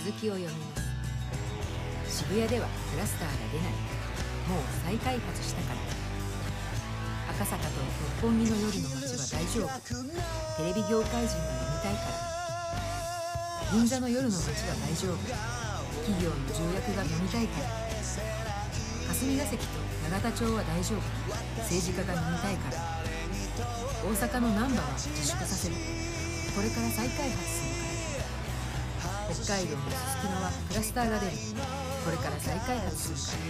続きを読みます。渋谷ではクラスターが出ない。もう再開発したから赤坂と六本木の夜の街は大丈夫テレビ業界人が読みたいから。銀座の夜の街は大丈夫。企業の重役が飲みたいから霞が関と永田町は大丈夫政治家が飲みたいから。大阪の難波は自粛させる。これから再開発する。北海道のすすきのはクラスターが出るこれから再開発するか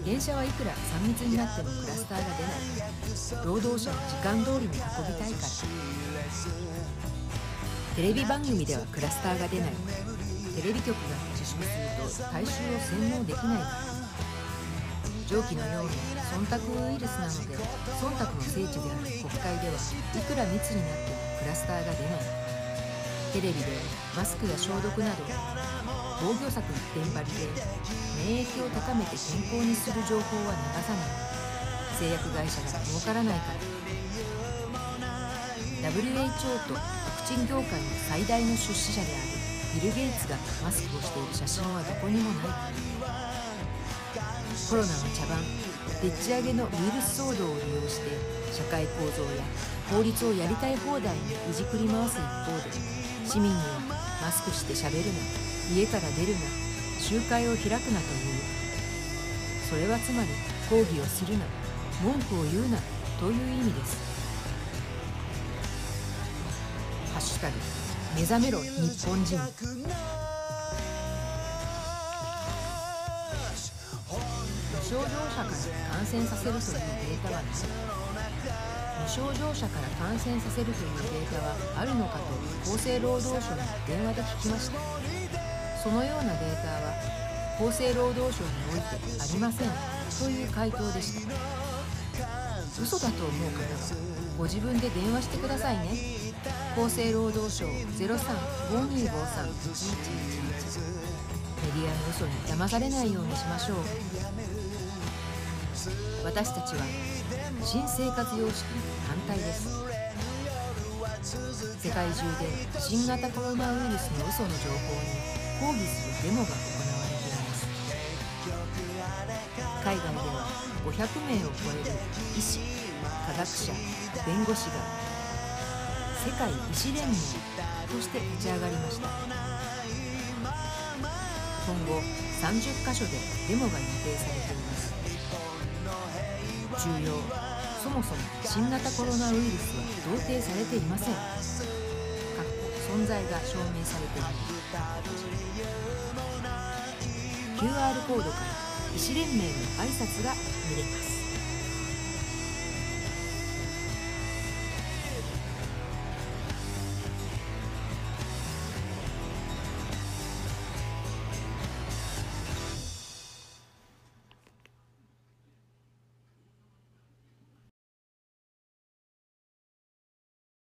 ら電車はい。くら3密になってもクラスターが出ない。労働者を時間通りに運びたい。からテレビ番組ではクラスターが出ない。テレビ局が自粛すると大衆を洗脳できない。から蒸気のように忖度ウイルスなので忖度の聖地である国会ではい。くら密になってもクラスターが出ない。テレビでマスクや消毒など防御策一点張りで免疫を高めて健康にする情報は流さない。製薬会社が儲からないから。WHO とワクチン業界の最大の出資者であるビル・ゲイツがマスクをしている写真はどこにもない。コロナの茶番でっち上げのウイルス騒動を利用して社会構造や法律をやりたい放題にいじくり回す一方で市民にはマスクしてしゃべるな家から出るな集会を開くなという。それはつまり抗議をするな文句を言うなという意味です。ハッシュタグ目覚めろ日本人。無症状者から感染させるというデータはない。症状者から感染させるというデータはあるのかと厚生労働省に電話で聞きました。そのようなデータは厚生労働省においてありません。という回答でした。嘘だと思う方はご自分で電話してくださいね。厚生労働省0352531111メディアの嘘に騙されないようにしましょう。私たちは新生活様式に反対です。世界中で新型コロナウイルスの嘘の情報に抗議するデモが行われています。海外では500名を超える医師科学者弁護士が世界医師連盟として立ち上がりました。今後30カ所でデモが予定されています。重要。そもそも新型コロナウイルスは同定されていません。存在が証明されている。QR コードから医師連盟の挨拶が見れます